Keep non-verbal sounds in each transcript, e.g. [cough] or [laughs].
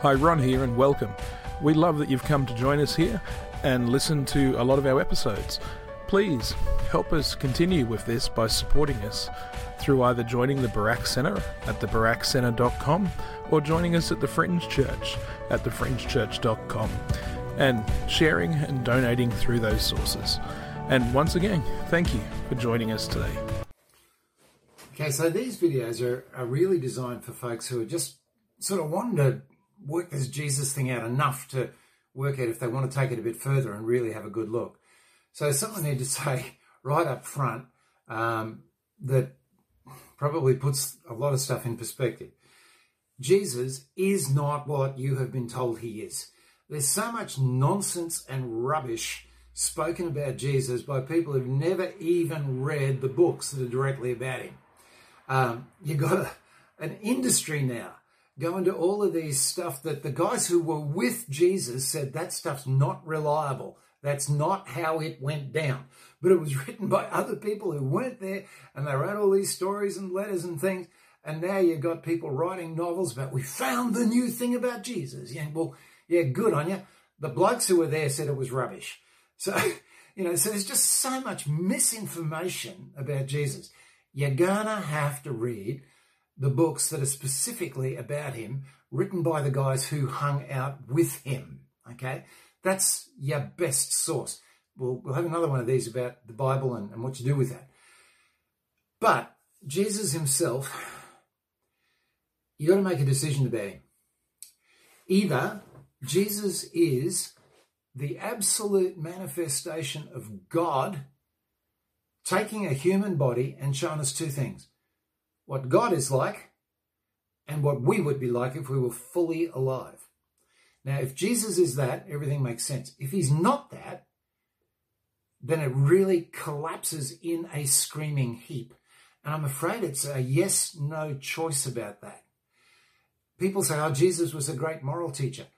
Hi, Ron here, and welcome. We love that you've come to join us here and listen to a lot of our episodes. Please help us continue with this by supporting us through either joining the Barak Center at thebarakcenter.com or joining us at the Fringe Church at thefringechurch.com and sharing and donating through those sources. And once again, thank you for joining us today. Okay, so these videos are, are really designed for folks who are just sort of to work this Jesus thing out enough to work out if they want to take it a bit further and really have a good look. So something need to say [laughs] right up front um, that probably puts a lot of stuff in perspective. Jesus is not what you have been told he is. There's so much nonsense and rubbish spoken about Jesus by people who've never even read the books that are directly about him. Um, you've got a, an industry now go into all of these stuff that the guys who were with Jesus said that stuff's not reliable. That's not how it went down. But it was [laughs] written by other people who weren't there and they wrote all these stories and letters and things. And now you've got people writing novels about, we found the new thing about Jesus. Yeah, well, yeah, good on you. The blokes who were there said it was rubbish. [laughs] So, you know, so there's just so much misinformation about Jesus. You're gonna have to read the books that are specifically about him, written by the guys who hung out with him. Okay, that's your best source. We'll, we'll have another one of these about the Bible and, and what to do with that. But Jesus himself, you got to make a decision about him. Either Jesus is the absolute manifestation of God taking a human body and showing us two things what God is like and what we would be like if we were fully alive. Now, if Jesus is that, everything makes sense. If he's not that, then it really collapses in a screaming heap. And I'm afraid it's a yes no choice about that. People say, oh, Jesus was a great moral teacher.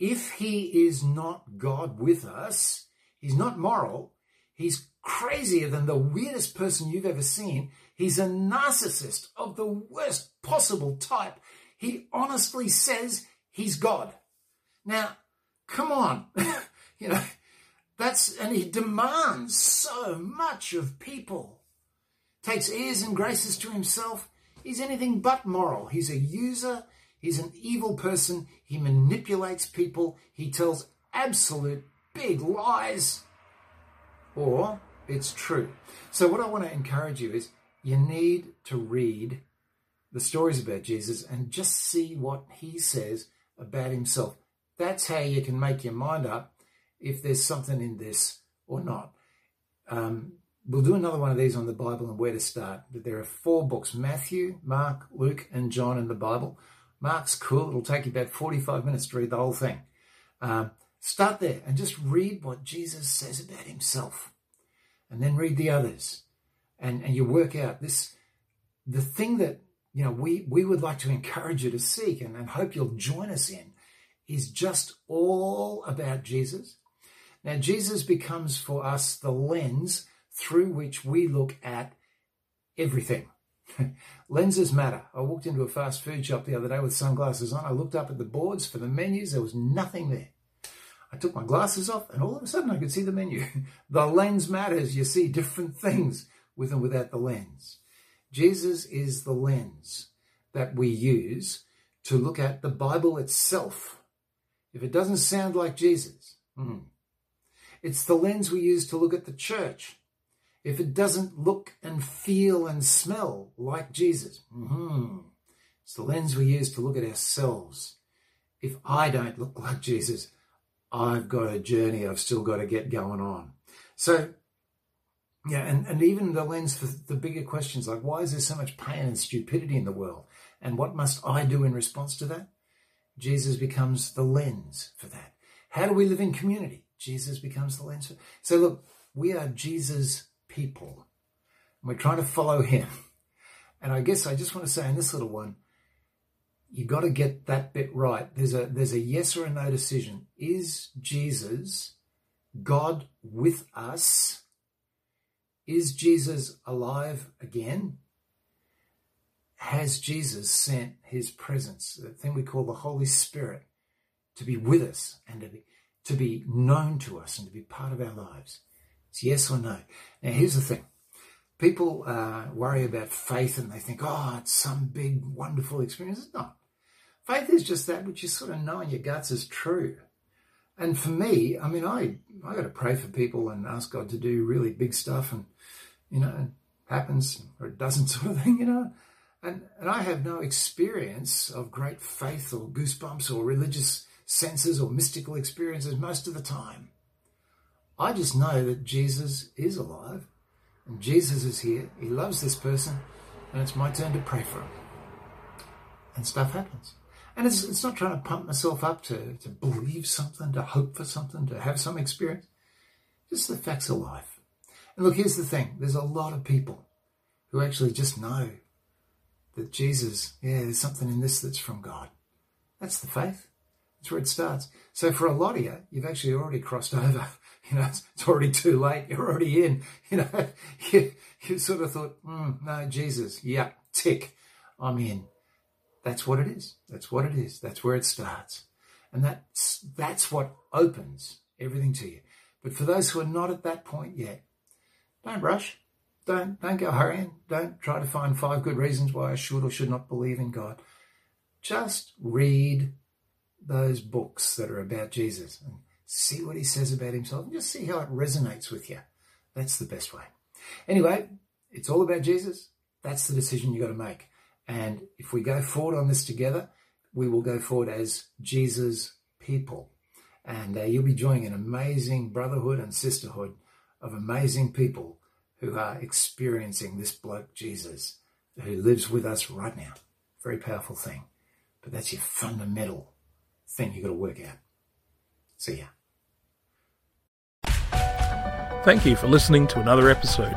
If he is not God with us, he's not moral, he's crazier than the weirdest person you've ever seen. He's a narcissist of the worst possible type. He honestly says he's God. Now, come on. [laughs] you know, that's, and he demands so much of people. Takes airs and graces to himself. He's anything but moral. He's a user. He's an evil person. He manipulates people. He tells absolute big lies. Or it's true. So, what I want to encourage you is you need to read the stories about Jesus and just see what he says about himself. That's how you can make your mind up if there's something in this or not. Um, we'll do another one of these on the Bible and where to start. But there are four books Matthew, Mark, Luke, and John in the Bible. Mark's cool. It'll take you about 45 minutes to read the whole thing. Um, start there and just read what Jesus says about himself. And then read the others and, and you work out this the thing that you know we we would like to encourage you to seek and, and hope you'll join us in is just all about Jesus. Now Jesus becomes for us the lens through which we look at everything. [laughs] Lenses matter. I walked into a fast food shop the other day with sunglasses on. I looked up at the boards for the menus. There was nothing there. I took my glasses off and all of a sudden I could see the menu. [laughs] the lens matters. You see different things with and without the lens. Jesus is the lens that we use to look at the Bible itself. If it doesn't sound like Jesus, mm, it's the lens we use to look at the church. If it doesn't look and feel and smell like Jesus, mm, it's the lens we use to look at ourselves. If I don't look [laughs] like Jesus, I've got a journey I've still got to get going on. So yeah, and, and even the lens for the bigger questions like why is there so much pain and stupidity in the world? And what must I do in response to that? Jesus becomes the lens for that. How do we live in community? Jesus becomes the lens. For, so look, we are Jesus people. And we're trying to follow him. And I guess I just want to say in this little one, you got to get that bit right. There's a there's a yes or a no decision. Is Jesus God with us? Is Jesus alive again? Has Jesus sent his presence, the thing we call the Holy Spirit, to be with us and to be, to be known to us and to be part of our lives. It's yes or no. Now, here's the thing. People uh, worry about faith and they think, oh, it's some big, wonderful experience. It's not. Faith is just that which you sort of know in your guts is true. And for me, I mean, I I got to pray for people and ask God to do really big stuff, and you know, happens or it doesn't, [laughs] sort of thing, you know. And and I have no experience of great faith or goosebumps or religious senses or mystical experiences most of the time. I just know that Jesus is alive and Jesus is here. He loves this person, and it's my turn to pray for him. And stuff happens. And it's, it's not trying to pump myself up to, to believe something, to hope for something, to have some experience. Just the facts of life. And look, here's the thing there's a lot of people who actually just know that Jesus, yeah, there's something in this that's from God. That's the faith. That's where it starts. So for a lot of you, you've actually already crossed [laughs] over. You know, it's, it's already too late. You're already in. [laughs] You know, [laughs] you, you sort of thought, mm, no, Jesus, yeah, tick, I'm in. That's what it is. That's what it is. That's where it starts. And that's, that's what opens everything to you. But for those who are not at that point yet, don't rush. Don't, don't go hurrying. Don't try to find five good reasons why I should or should not believe in God. Just read those books that are about Jesus and see what he says about himself and just see how it resonates with you. That's the best way. Anyway, it's all about Jesus. That's the decision you've got to make. And if we go forward on this together, we will go forward as Jesus people. And uh, you'll be joining an amazing brotherhood and sisterhood of amazing people who are experiencing this bloke Jesus who lives with us right now. Very powerful thing. But that's your fundamental thing you've got to work out. See ya. Thank you for listening to another episode.